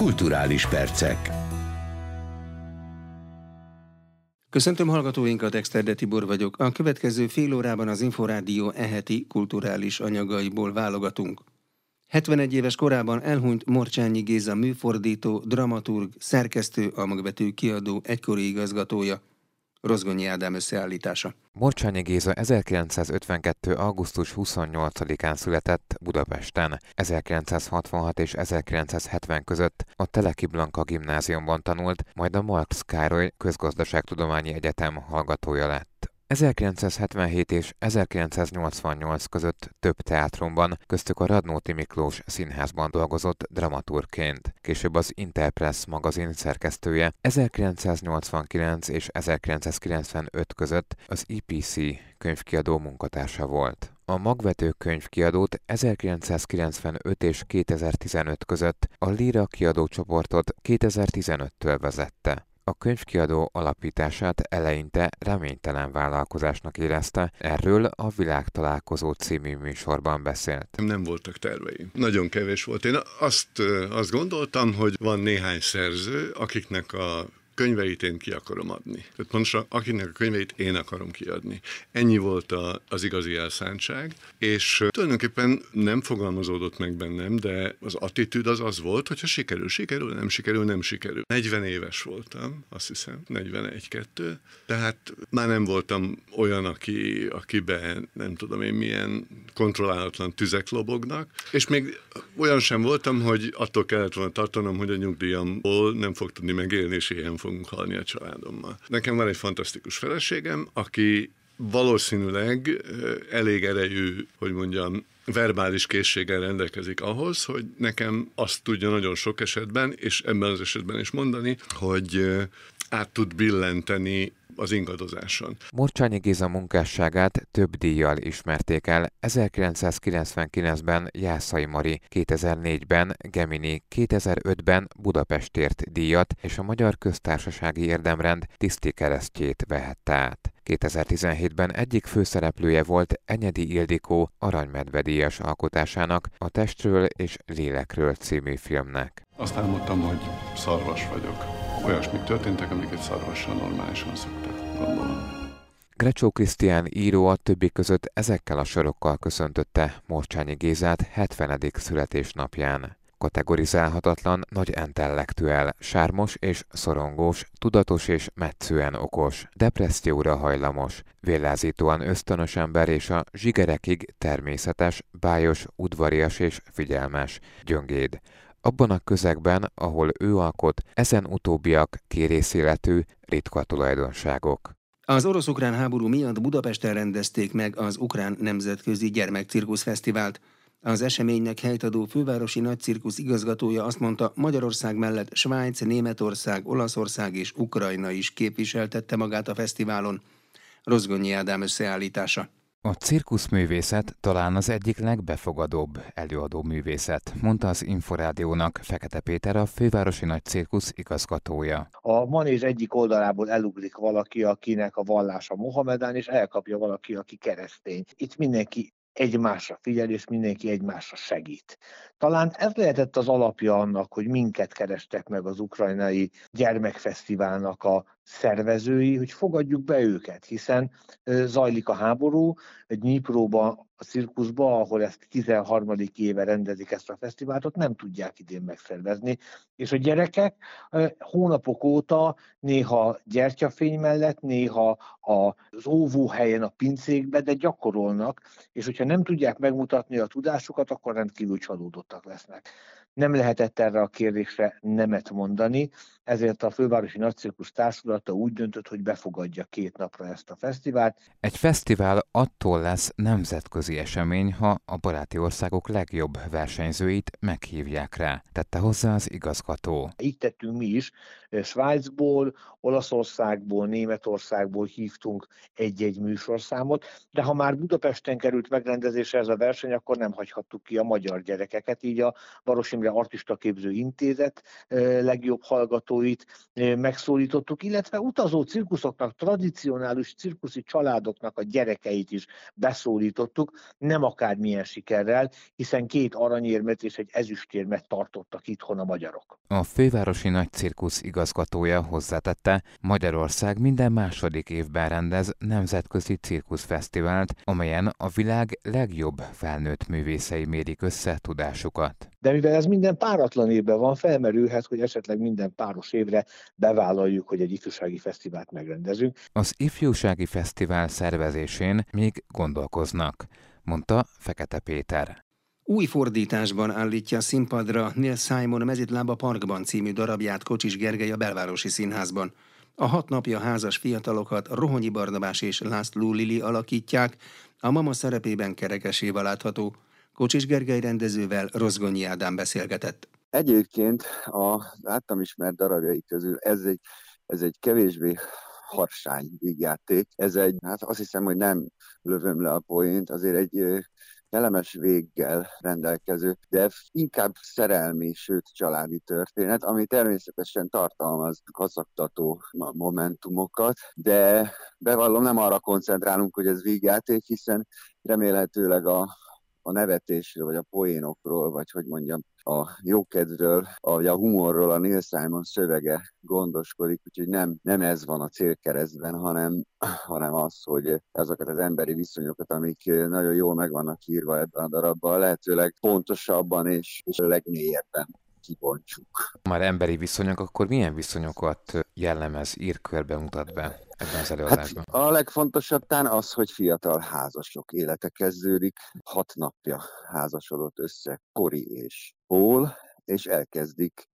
Kulturális percek. Köszöntöm hallgatóinkat, Exterde Tibor vagyok. A következő fél órában az Inforádió eheti kulturális anyagaiból válogatunk. 71 éves korában elhunyt Morcsányi Géza műfordító, dramaturg, szerkesztő, a magbetű kiadó egykori igazgatója. Rozgonyi Ádám összeállítása. Morcsányi Géza 1952. augusztus 28-án született Budapesten. 1966 és 1970 között a Teleki Blanka gimnáziumban tanult, majd a Marx Károly Közgazdaságtudományi Egyetem hallgatója lett. 1977 és 1988 között több teátrumban, köztük a Radnóti Miklós színházban dolgozott dramaturgként. Később az Interpress magazin szerkesztője 1989 és 1995 között az EPC könyvkiadó munkatársa volt. A magvető könyvkiadót 1995 és 2015 között a Lira kiadó csoportot 2015-től vezette. A könyvkiadó alapítását eleinte reménytelen vállalkozásnak érezte, erről a Világtalálkozó című műsorban beszélt. Nem voltak terveim. Nagyon kevés volt. Én azt, azt gondoltam, hogy van néhány szerző, akiknek a könyveit én ki akarom adni. Tehát pontosan akinek a könyveit én akarom kiadni. Ennyi volt a, az igazi elszántság, és tulajdonképpen nem fogalmazódott meg bennem, de az attitűd az az volt, hogyha sikerül, sikerül, nem sikerül, nem sikerül. 40 éves voltam, azt hiszem, 41-2, tehát már nem voltam olyan, aki, akiben nem tudom én milyen kontrollálatlan tüzek lobognak, és még olyan sem voltam, hogy attól kellett volna tartanom, hogy a nyugdíjamból nem fog tudni megélni, és ilyen fogunk halni a családommal. Nekem van egy fantasztikus feleségem, aki valószínűleg elég erejű, hogy mondjam, verbális készséggel rendelkezik ahhoz, hogy nekem azt tudja nagyon sok esetben, és ebben az esetben is mondani, hogy át tud billenteni az ingadozáson. Morcsányi Géza munkásságát több díjjal ismerték el. 1999-ben Jászai Mari, 2004-ben Gemini, 2005-ben Budapestért díjat és a Magyar Köztársasági Érdemrend tiszti keresztjét vehette át. 2017-ben egyik főszereplője volt Enyedi Ildikó aranymedvedíjas alkotásának a Testről és Lélekről című filmnek. Azt álmodtam, hogy szarvas vagyok olyasmik történtek, amiket szarvassal normálisan szoktak, gondolom. Grecsó Krisztián író a többi között ezekkel a sorokkal köszöntötte Morcsányi Gézát 70. születésnapján. Kategorizálhatatlan, nagy intellektuel, sármos és szorongós, tudatos és metszően okos, depresszióra hajlamos, vélázítóan ösztönös ember és a zsigerekig természetes, bájos, udvarias és figyelmes, gyöngéd. Abban a közegben, ahol ő alkot, ezen utóbbiak kérészéletű, ritka tulajdonságok. Az orosz-ukrán háború miatt Budapesten rendezték meg az Ukrán Nemzetközi Gyermekcirkusz Fesztivált. Az eseménynek helytadó fővárosi nagycirkusz igazgatója azt mondta, Magyarország mellett Svájc, Németország, Olaszország és Ukrajna is képviseltette magát a fesztiválon. Rozgonyi Ádám összeállítása. A cirkuszművészet talán az egyik legbefogadóbb előadó művészet, mondta az Inforádiónak Fekete Péter, a fővárosi nagy cirkusz igazgatója. A manés egyik oldalából elugrik valaki, akinek a vallása Mohamedán, és elkapja valaki, aki keresztény. Itt mindenki egymásra figyel, és mindenki egymásra segít. Talán ez lehetett az alapja annak, hogy minket kerestek meg az ukrajnai gyermekfesztiválnak a szervezői, hogy fogadjuk be őket, hiszen zajlik a háború, egy Nyipróba, a cirkuszba, ahol ezt 13. éve rendezik ezt a fesztivált, ott nem tudják idén megszervezni. És a gyerekek hónapok óta néha gyertyafény mellett, néha az óvóhelyen a pincékbe, de gyakorolnak, és hogyha nem tudják megmutatni a tudásukat, akkor rendkívül csalódottak lesznek nem lehetett erre a kérdésre nemet mondani, ezért a Fővárosi Nagycirkusz Társulata úgy döntött, hogy befogadja két napra ezt a fesztivált. Egy fesztivál attól lesz nemzetközi esemény, ha a baráti országok legjobb versenyzőit meghívják rá, tette hozzá az igazgató. Így tettünk mi is, Svájcból, Olaszországból, Németországból hívtunk egy-egy műsorszámot, de ha már Budapesten került megrendezésre ez a verseny, akkor nem hagyhattuk ki a magyar gyerekeket, így a Baros Imre Artistaképző Intézet legjobb hallgatóit megszólítottuk, illetve utazó cirkuszoknak, tradicionális cirkuszi családoknak a gyerekeit is beszólítottuk, nem akármilyen sikerrel, hiszen két aranyérmet és egy ezüstérmet tartottak itthon a magyarok. A fővárosi nagy cirkusz igazgatója hozzátette, Magyarország minden második évben rendez nemzetközi cirkuszfesztivált, amelyen a világ legjobb felnőtt művészei mérik össze tudásukat. De mivel ez minden páratlan évben van, felmerülhet, hogy esetleg minden páros évre bevállaljuk, hogy egy ifjúsági fesztivált megrendezünk. Az ifjúsági fesztivál szervezésén még gondolkoznak, mondta Fekete Péter. Új fordításban állítja színpadra Neil Simon Mezitlába Parkban című darabját Kocsis Gergely a Belvárosi Színházban. A hat napja házas fiatalokat Rohonyi Barnabás és László Lili alakítják, a mama szerepében kerekesével látható. Kocsis Gergely rendezővel Rozgonyi Ádám beszélgetett. Egyébként a általam ismert darabjai közül ez egy, ez egy kevésbé harsány vígjáték. Ez egy, hát azt hiszem, hogy nem lövöm le a poént, azért egy kellemes véggel rendelkező, de inkább szerelmi, sőt családi történet, ami természetesen tartalmaz kazaktató momentumokat, de bevallom nem arra koncentrálunk, hogy ez vígjáték, hiszen remélhetőleg a a nevetésről, vagy a poénokról, vagy hogy mondjam, a jókedvről, vagy a humorról a Neil Simon szövege gondoskodik, úgyhogy nem, nem ez van a célkeresztben, hanem, hanem az, hogy azokat az emberi viszonyokat, amik nagyon jól meg vannak írva ebben a darabban, lehetőleg pontosabban és, és legmélyebben kibontsuk. Már emberi viszonyok, akkor milyen viszonyokat jellemez, ír körbe, mutat be ebben az előadásban? Hát a legfontosabb tán az, hogy fiatal házasok élete kezdődik. Hat napja házasodott össze Kori és Paul, és elkezdik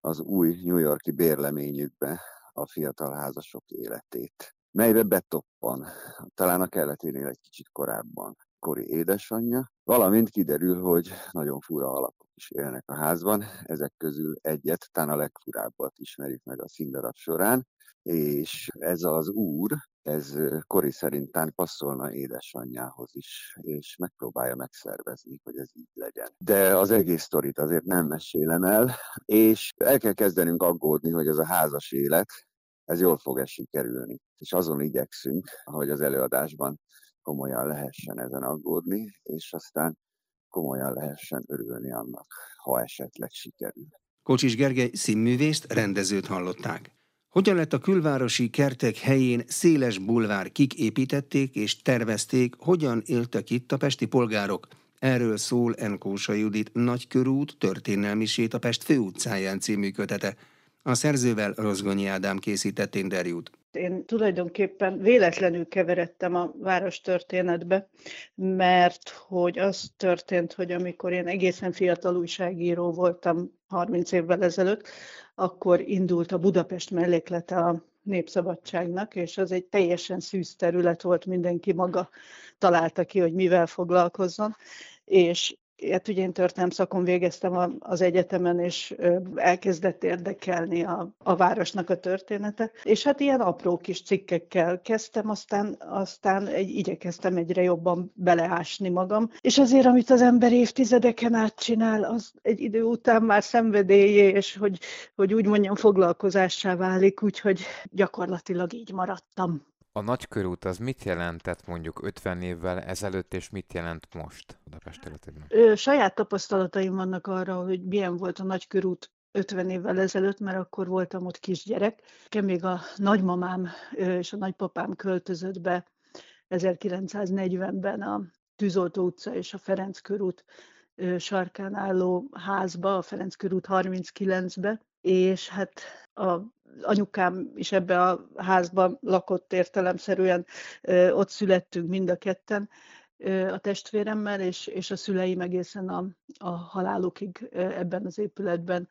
az új New Yorki bérleményükbe a fiatal házasok életét, melybe betoppan, talán a keleténél egy kicsit korábban Kori édesanyja, valamint kiderül, hogy nagyon fura alakok is élnek a házban, ezek közül egyet, talán a legfurábbat ismerjük meg a színdarab során, és ez az úr, ez Kori szerint tán passzolna édesanyjához is, és megpróbálja megszervezni, hogy ez így legyen. De az egész sztorit azért nem mesélem el, és el kell kezdenünk aggódni, hogy ez a házas élet, ez jól fog sikerülni. És azon igyekszünk, ahogy az előadásban komolyan lehessen ezen aggódni, és aztán komolyan lehessen örülni annak, ha esetleg sikerül. Kocsis Gergely színművészt, rendezőt hallották. Hogyan lett a külvárosi kertek helyén széles bulvár, kik építették és tervezték, hogyan éltek itt a pesti polgárok? Erről szól Enkósa Judit Nagykörút történelmi sét a Pest főutcáján című kötete. A szerzővel Rozgonyi Ádám készített interjút. Én tulajdonképpen véletlenül keveredtem a város történetbe, mert hogy az történt, hogy amikor én egészen fiatal újságíró voltam 30 évvel ezelőtt, akkor indult a Budapest melléklete a Népszabadságnak, és az egy teljesen szűz terület volt, mindenki maga találta ki, hogy mivel foglalkozzon, és hát ugye én történelem szakon végeztem az egyetemen, és elkezdett érdekelni a, a városnak a története, és hát ilyen apró kis cikkekkel kezdtem, aztán, aztán egy, igyekeztem egyre jobban beleásni magam, és azért, amit az ember évtizedeken át csinál, az egy idő után már szenvedélyé, és hogy, hogy úgy mondjam, foglalkozássá válik, úgyhogy gyakorlatilag így maradtam. A nagykörút az mit jelentett mondjuk 50 évvel ezelőtt, és mit jelent most Budapest területében? Saját tapasztalataim vannak arra, hogy milyen volt a nagykörút 50 évvel ezelőtt, mert akkor voltam ott kisgyerek. Még a nagymamám és a nagypapám költözött be 1940-ben a Tűzoltó utca és a Ferenc körút sarkán álló házba, a Ferenc körút 39-be, és hát a anyukám is ebbe a házban lakott értelemszerűen, ott születtünk mind a ketten a testvéremmel, és, és a szüleim egészen a, a halálukig ebben az épületben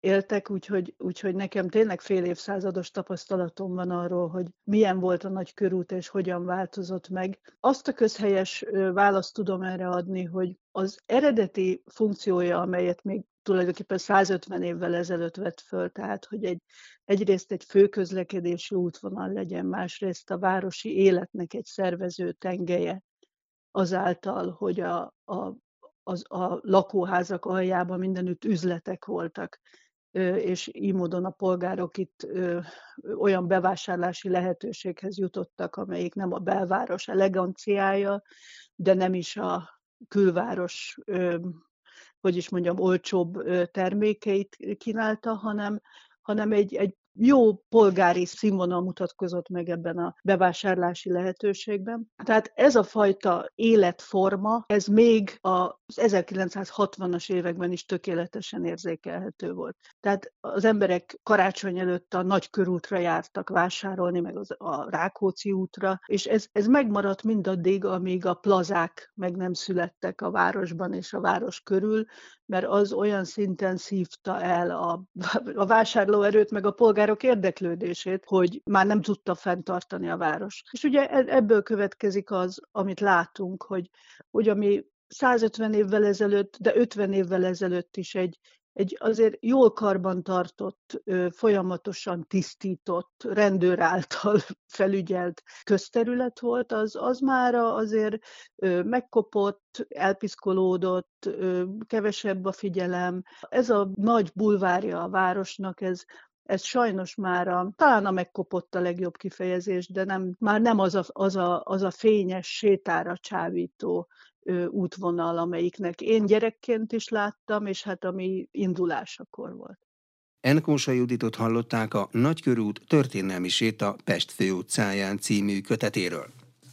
éltek, úgyhogy, úgyhogy nekem tényleg fél évszázados tapasztalatom van arról, hogy milyen volt a nagy körút és hogyan változott meg. Azt a közhelyes választ tudom erre adni, hogy az eredeti funkciója, amelyet még tulajdonképpen 150 évvel ezelőtt vett föl, tehát hogy egy, egyrészt egy főközlekedési útvonal legyen, másrészt a városi életnek egy szervező tengelye, azáltal, hogy a, a, az, a lakóházak aljában mindenütt üzletek voltak. És így módon a polgárok itt olyan bevásárlási lehetőséghez jutottak, amelyik nem a belváros eleganciája, de nem is a külváros, hogy is mondjam, olcsóbb termékeit kínálta, hanem, hanem egy, egy jó polgári színvonal mutatkozott meg ebben a bevásárlási lehetőségben. Tehát ez a fajta életforma, ez még az 1960-as években is tökéletesen érzékelhető volt. Tehát az emberek karácsony előtt a nagy körútra jártak vásárolni, meg az, a Rákóczi útra, és ez, ez megmaradt mindaddig, amíg a plazák meg nem születtek a városban és a város körül, mert az olyan szinten szívta el a, a vásárlóerőt, meg a polgárok érdeklődését, hogy már nem tudta fenntartani a város. És ugye e, ebből következik az, amit látunk, hogy, hogy ami 150 évvel ezelőtt, de 50 évvel ezelőtt is egy, egy azért jól karban tartott, folyamatosan tisztított, rendőr által felügyelt közterület volt, az, az már azért megkopott, elpiszkolódott, kevesebb a figyelem. Ez a nagy bulvárja a városnak, ez, ez sajnos már a, talán a megkopott a legjobb kifejezés, de nem, már nem az a, az, a, az a fényes sétára csábító útvonal, amelyiknek én gyerekként is láttam, és hát ami indulásakor volt. Enkósa Juditot hallották a Nagykörút történelmi séta Pest főutcáján című kötetéről.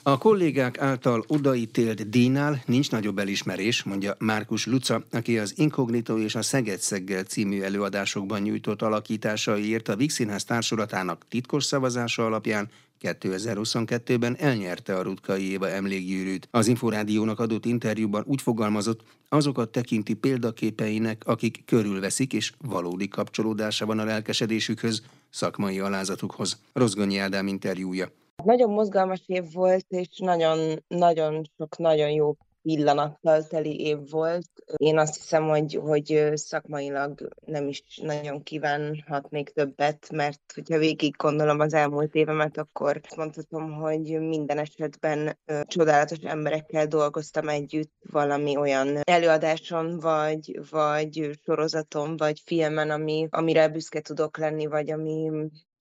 A kollégák által odaítélt díjnál nincs nagyobb elismerés, mondja Márkus Luca, aki az Inkognito és a Szeged-Szeggel című előadásokban nyújtott alakításaiért a Vixinház társulatának titkos szavazása alapján 2022-ben elnyerte a Rutkai Éva emlékgyűrűt. Az Inforádiónak adott interjúban úgy fogalmazott, azokat tekinti példaképeinek, akik körülveszik és valódi kapcsolódása van a lelkesedésükhöz, szakmai alázatukhoz. Rozgonyi Ádám interjúja. Nagyon mozgalmas év volt, és nagyon, nagyon sok nagyon jó pillanattal teli év volt. Én azt hiszem, hogy, hogy szakmailag nem is nagyon kívánhatnék többet, mert hogyha végig gondolom az elmúlt évemet, akkor mondhatom, hogy minden esetben csodálatos emberekkel dolgoztam együtt valami olyan előadáson, vagy, vagy sorozaton, vagy filmen, ami, amire büszke tudok lenni, vagy ami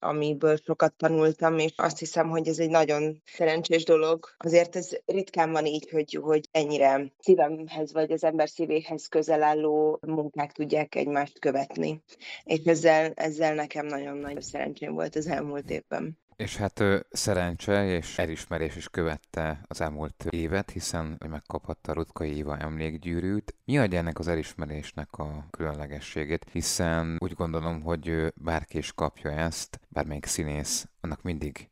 amiből sokat tanultam, és azt hiszem, hogy ez egy nagyon szerencsés dolog. Azért ez ritkán van így, hogy, hogy ennyire szívemhez vagy az ember szívéhez közel álló munkák tudják egymást követni. És ezzel, ezzel nekem nagyon nagy szerencsém volt az elmúlt évben. És hát szerencse és elismerés is követte az elmúlt évet, hiszen megkaphatta Rutkai Éva emlékgyűrűt. Mi adja ennek az elismerésnek a különlegességét? Hiszen úgy gondolom, hogy bárki is kapja ezt, bármelyik színész, annak mindig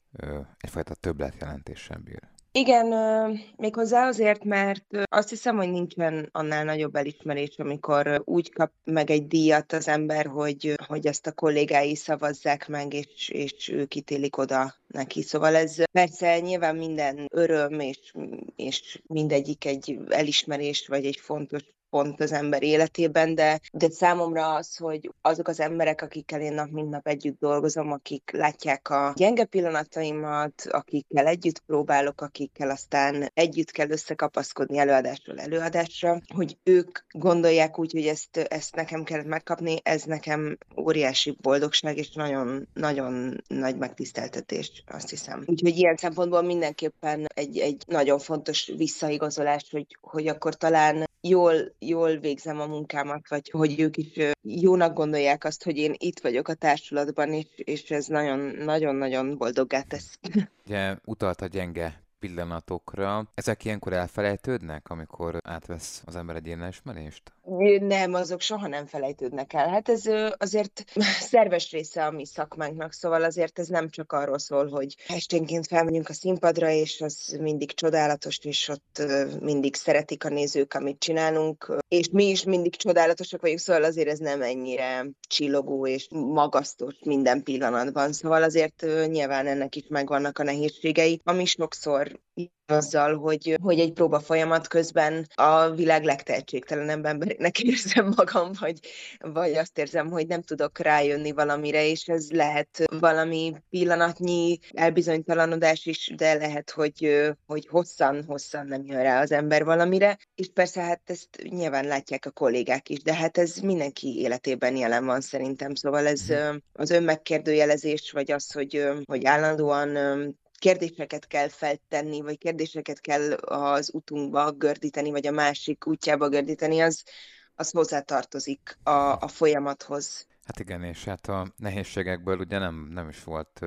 egyfajta többletjelentéssel bír. Igen, méghozzá azért, mert azt hiszem, hogy nincsen annál nagyobb elismerés, amikor úgy kap meg egy díjat az ember, hogy, hogy ezt a kollégái szavazzák meg, és, és ők ítélik oda neki. Szóval ez persze nyilván minden öröm, és, és mindegyik egy elismerés, vagy egy fontos pont az ember életében, de, de számomra az, hogy azok az emberek, akikkel én nap mint nap együtt dolgozom, akik látják a gyenge pillanataimat, akikkel együtt próbálok, akikkel aztán együtt kell összekapaszkodni előadásról előadásra, hogy ők gondolják úgy, hogy ezt, ezt nekem kellett megkapni, ez nekem óriási boldogság, és nagyon, nagyon nagy megtiszteltetés, azt hiszem. Úgyhogy ilyen szempontból mindenképpen egy, egy nagyon fontos visszaigazolás, hogy, hogy akkor talán jól, jól végzem a munkámat, vagy hogy ők is jónak gondolják azt, hogy én itt vagyok a társulatban, és, és ez nagyon-nagyon boldoggá tesz. Ugye utalt a gyenge pillanatokra. Ezek ilyenkor elfelejtődnek, amikor átvesz az ember egy ismerést? Nem, azok soha nem felejtődnek el. Hát ez azért szerves része a mi szakmánknak, szóval azért ez nem csak arról szól, hogy esténként felmegyünk a színpadra, és az mindig csodálatos, és ott mindig szeretik a nézők, amit csinálunk, és mi is mindig csodálatosak vagyunk, szóval azért ez nem ennyire csillogó és magasztos minden pillanatban. Szóval azért nyilván ennek is megvannak a nehézségei, ami sokszor azzal, hogy, hogy egy próba folyamat közben a világ legtehetségtelenebb emberének érzem magam, vagy, vagy azt érzem, hogy nem tudok rájönni valamire, és ez lehet valami pillanatnyi elbizonytalanodás is, de lehet, hogy, hogy hosszan-hosszan nem jön rá az ember valamire, és persze hát ezt nyilván látják a kollégák is, de hát ez mindenki életében jelen van szerintem, szóval ez mhm. az önmegkérdőjelezés, vagy az, hogy, hogy állandóan kérdéseket kell feltenni, vagy kérdéseket kell az utunkba gördíteni, vagy a másik útjába gördíteni, az, az hozzátartozik a, a folyamathoz. Hát igen, és hát a nehézségekből ugye nem, nem is volt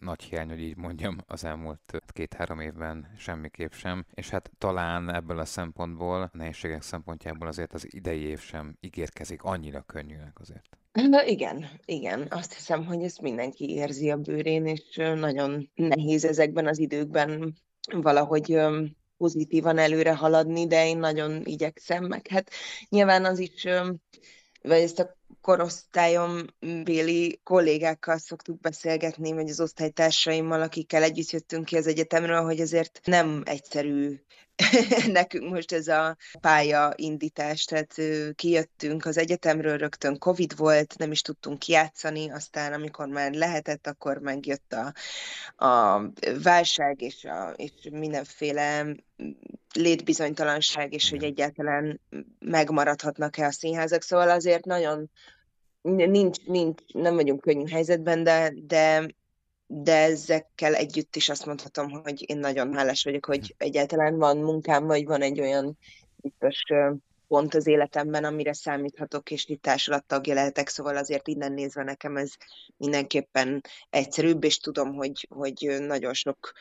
nagy hiány, hogy így mondjam, az elmúlt két-három évben semmiképp sem, és hát talán ebből a szempontból, a nehézségek szempontjából azért az idei év sem ígérkezik annyira könnyűnek azért. Na igen, igen. Azt hiszem, hogy ezt mindenki érzi a bőrén, és nagyon nehéz ezekben az időkben valahogy pozitívan előre haladni, de én nagyon igyekszem, meg hát nyilván az is, vagy ezt a korosztályom béli kollégákkal szoktuk beszélgetni, vagy az osztálytársaimmal, akikkel együtt jöttünk ki az egyetemről, hogy azért nem egyszerű nekünk most ez a pályaindítás, tehát kijöttünk az egyetemről, rögtön Covid volt, nem is tudtunk kiátszani, aztán amikor már lehetett, akkor megjött a, a válság és, a, és mindenféle létbizonytalanság, és hogy egyáltalán megmaradhatnak-e a színházak, szóval azért nagyon nincs, nincs, nem vagyunk könnyű helyzetben, de, de de ezekkel együtt is azt mondhatom, hogy én nagyon hálás vagyok, hogy egyáltalán van munkám, vagy van egy olyan biztos pont az életemben, amire számíthatok, és itt társulattagja lehetek, szóval azért innen nézve nekem ez mindenképpen egyszerűbb, és tudom, hogy, hogy nagyon sok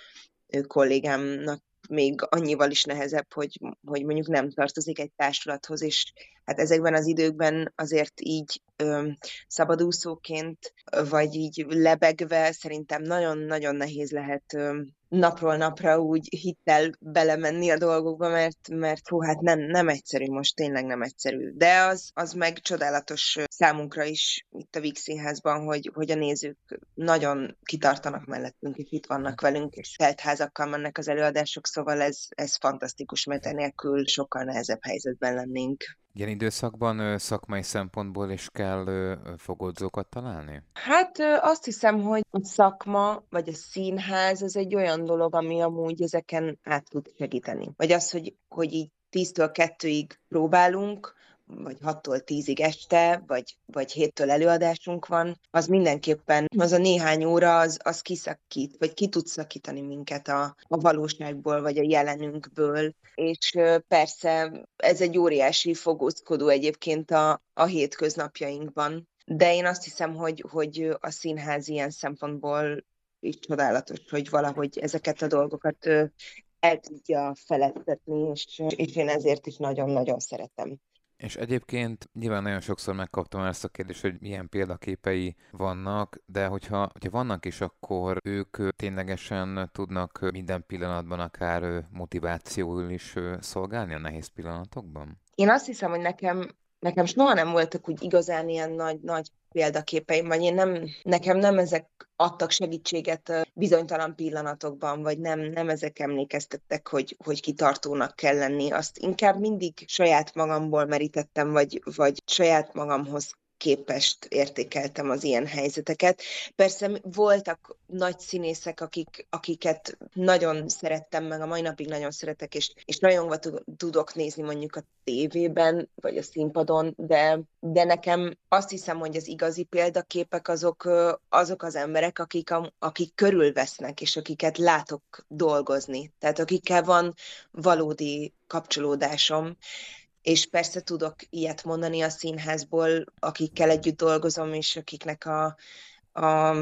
kollégámnak még annyival is nehezebb, hogy, hogy mondjuk nem tartozik egy társulathoz, és hát ezekben az időkben azért így ö, szabadúszóként, vagy így lebegve szerintem nagyon-nagyon nehéz lehet ö, napról napra úgy hittel belemenni a dolgokba, mert, mert hú, hát nem, nem egyszerű most, tényleg nem egyszerű. De az, az meg csodálatos számunkra is itt a Víg Színházban, hogy, hogy a nézők nagyon kitartanak mellettünk, és itt vannak velünk, és teltházakkal mennek az előadások, szóval ez, ez fantasztikus, mert enélkül sokkal nehezebb helyzetben lennénk. Ilyen időszakban szakmai szempontból is kell fogodzókat találni? Hát azt hiszem, hogy a szakma vagy a színház az egy olyan dolog, ami amúgy ezeken át tud segíteni. Vagy az, hogy, hogy így 10-től 2-ig próbálunk, vagy 6-tól 10-ig este, vagy, vagy 7-től előadásunk van, az mindenképpen az a néhány óra, az, az kiszakít, vagy ki tud szakítani minket a, a valóságból, vagy a jelenünkből. És persze ez egy óriási fogózkodó egyébként a, a hétköznapjainkban. De én azt hiszem, hogy, hogy a színház ilyen szempontból is csodálatos, hogy valahogy ezeket a dolgokat el tudja feledtetni, és, és én ezért is nagyon-nagyon szeretem. És egyébként nyilván nagyon sokszor megkaptam ezt a kérdést, hogy milyen példaképei vannak, de hogyha, hogyha vannak is, akkor ők ténylegesen tudnak minden pillanatban akár motivációul is szolgálni a nehéz pillanatokban? Én azt hiszem, hogy nekem nekem soha nem voltak úgy igazán ilyen nagy, nagy példaképeim, vagy én nem, nekem nem ezek adtak segítséget bizonytalan pillanatokban, vagy nem, nem ezek emlékeztettek, hogy, hogy kitartónak kell lenni. Azt inkább mindig saját magamból merítettem, vagy, vagy saját magamhoz képest értékeltem az ilyen helyzeteket. Persze voltak nagy színészek, akik, akiket nagyon szerettem, meg a mai napig nagyon szeretek, és, és rajongva tudok nézni mondjuk a tévében, vagy a színpadon, de, de nekem azt hiszem, hogy az igazi példaképek azok, azok az emberek, akik, a, akik körülvesznek, és akiket látok dolgozni. Tehát akikkel van valódi kapcsolódásom, és persze tudok ilyet mondani a színházból, akikkel együtt dolgozom, és akiknek a, a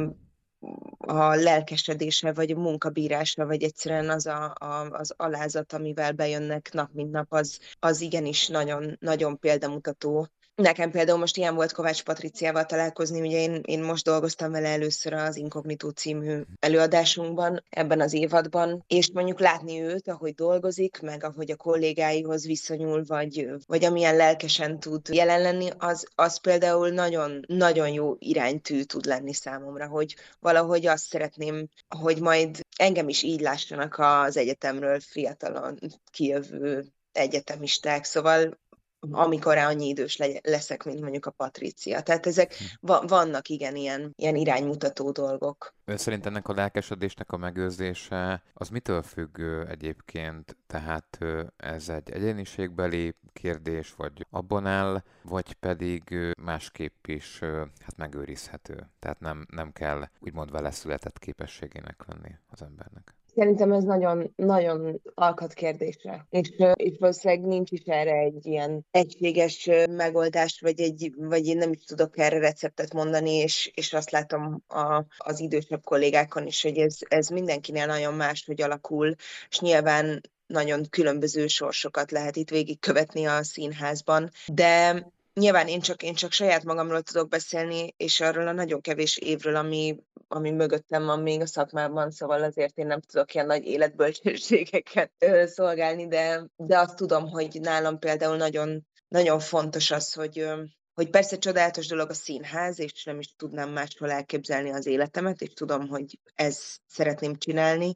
a lelkesedése, vagy a munkabírása, vagy egyszerűen az a, a, az alázat, amivel bejönnek nap mint nap, az, az igenis nagyon, nagyon példamutató Nekem például most ilyen volt Kovács Patriciával találkozni, ugye én, én most dolgoztam vele először az Inkognitó című előadásunkban ebben az évadban, és mondjuk látni őt, ahogy dolgozik, meg ahogy a kollégáihoz viszonyul, vagy, vagy amilyen lelkesen tud jelen lenni, az, az például nagyon, nagyon jó iránytű tud lenni számomra, hogy valahogy azt szeretném, hogy majd engem is így lássanak az egyetemről fiatalon kijövő egyetemisták, szóval amikor annyi idős leszek, mint mondjuk a Patricia. Tehát ezek hm. va- vannak igen ilyen, ilyen iránymutató dolgok. Ön szerint ennek a lelkesedésnek a megőrzése az mitől függ egyébként? Tehát ez egy egyéniségbeli kérdés, vagy abban áll, vagy pedig másképp is hát megőrizhető. Tehát nem, nem kell úgymond vele született képességének lenni az embernek. Szerintem ez nagyon, nagyon alkat kérdésre. És, és valószínűleg nincs is erre egy ilyen egységes megoldás, vagy, egy, vagy én nem is tudok erre receptet mondani, és, és azt látom a, az idősebb kollégákon is, hogy ez, ez mindenkinél nagyon más, hogy alakul, és nyilván nagyon különböző sorsokat lehet itt végigkövetni a színházban, de Nyilván én csak, én csak saját magamról tudok beszélni, és arról a nagyon kevés évről, ami, ami mögöttem van még a szakmában, szóval azért én nem tudok ilyen nagy életbölcsességeket szolgálni, de, de azt tudom, hogy nálam például nagyon, nagyon fontos az, hogy, hogy persze csodálatos dolog a színház, és nem is tudnám máshol elképzelni az életemet, és tudom, hogy ezt szeretném csinálni,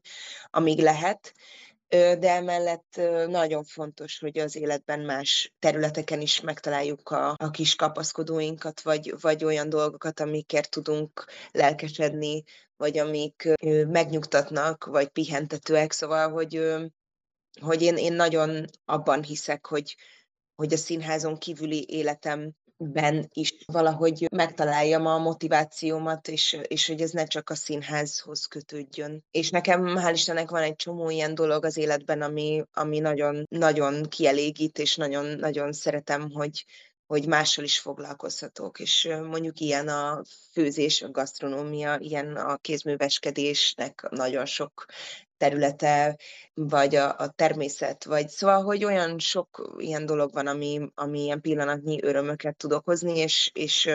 amíg lehet, de emellett nagyon fontos, hogy az életben más területeken is megtaláljuk a, a kis kapaszkodóinkat, vagy, vagy olyan dolgokat, amikért tudunk lelkesedni, vagy amik megnyugtatnak, vagy pihentetőek, szóval, hogy, hogy én, én nagyon abban hiszek, hogy, hogy a színházon kívüli életem ben is valahogy megtaláljam a motivációmat, és, és hogy ez ne csak a színházhoz kötődjön. És nekem, hál' Istennek van egy csomó ilyen dolog az életben, ami, ami nagyon, nagyon kielégít, és nagyon, nagyon szeretem, hogy, hogy mással is foglalkozhatok, és mondjuk ilyen a főzés, a gasztronómia, ilyen a kézműveskedésnek nagyon sok területe, vagy a, a természet, vagy szóval, hogy olyan sok ilyen dolog van, ami, ami ilyen pillanatnyi örömöket tud okozni, és, és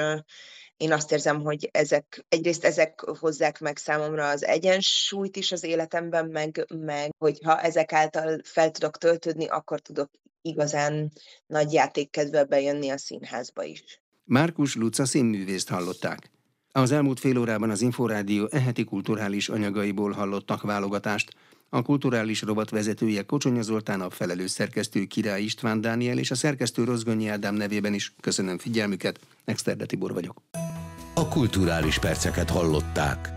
én azt érzem, hogy ezek, egyrészt ezek hozzák meg számomra az egyensúlyt is az életemben, meg, meg hogyha ezek által fel tudok töltődni, akkor tudok igazán nagy játékkedvel bejönni a színházba is. Márkus Luca színművészt hallották. Az elmúlt fél órában az Inforádió eheti kulturális anyagaiból hallottak válogatást. A kulturális rovat vezetője Kocsonya Zoltán, a felelős szerkesztő Király István Dániel és a szerkesztő Rozgonyi Ádám nevében is köszönöm figyelmüket. Exterde Tibor vagyok. A kulturális perceket hallották.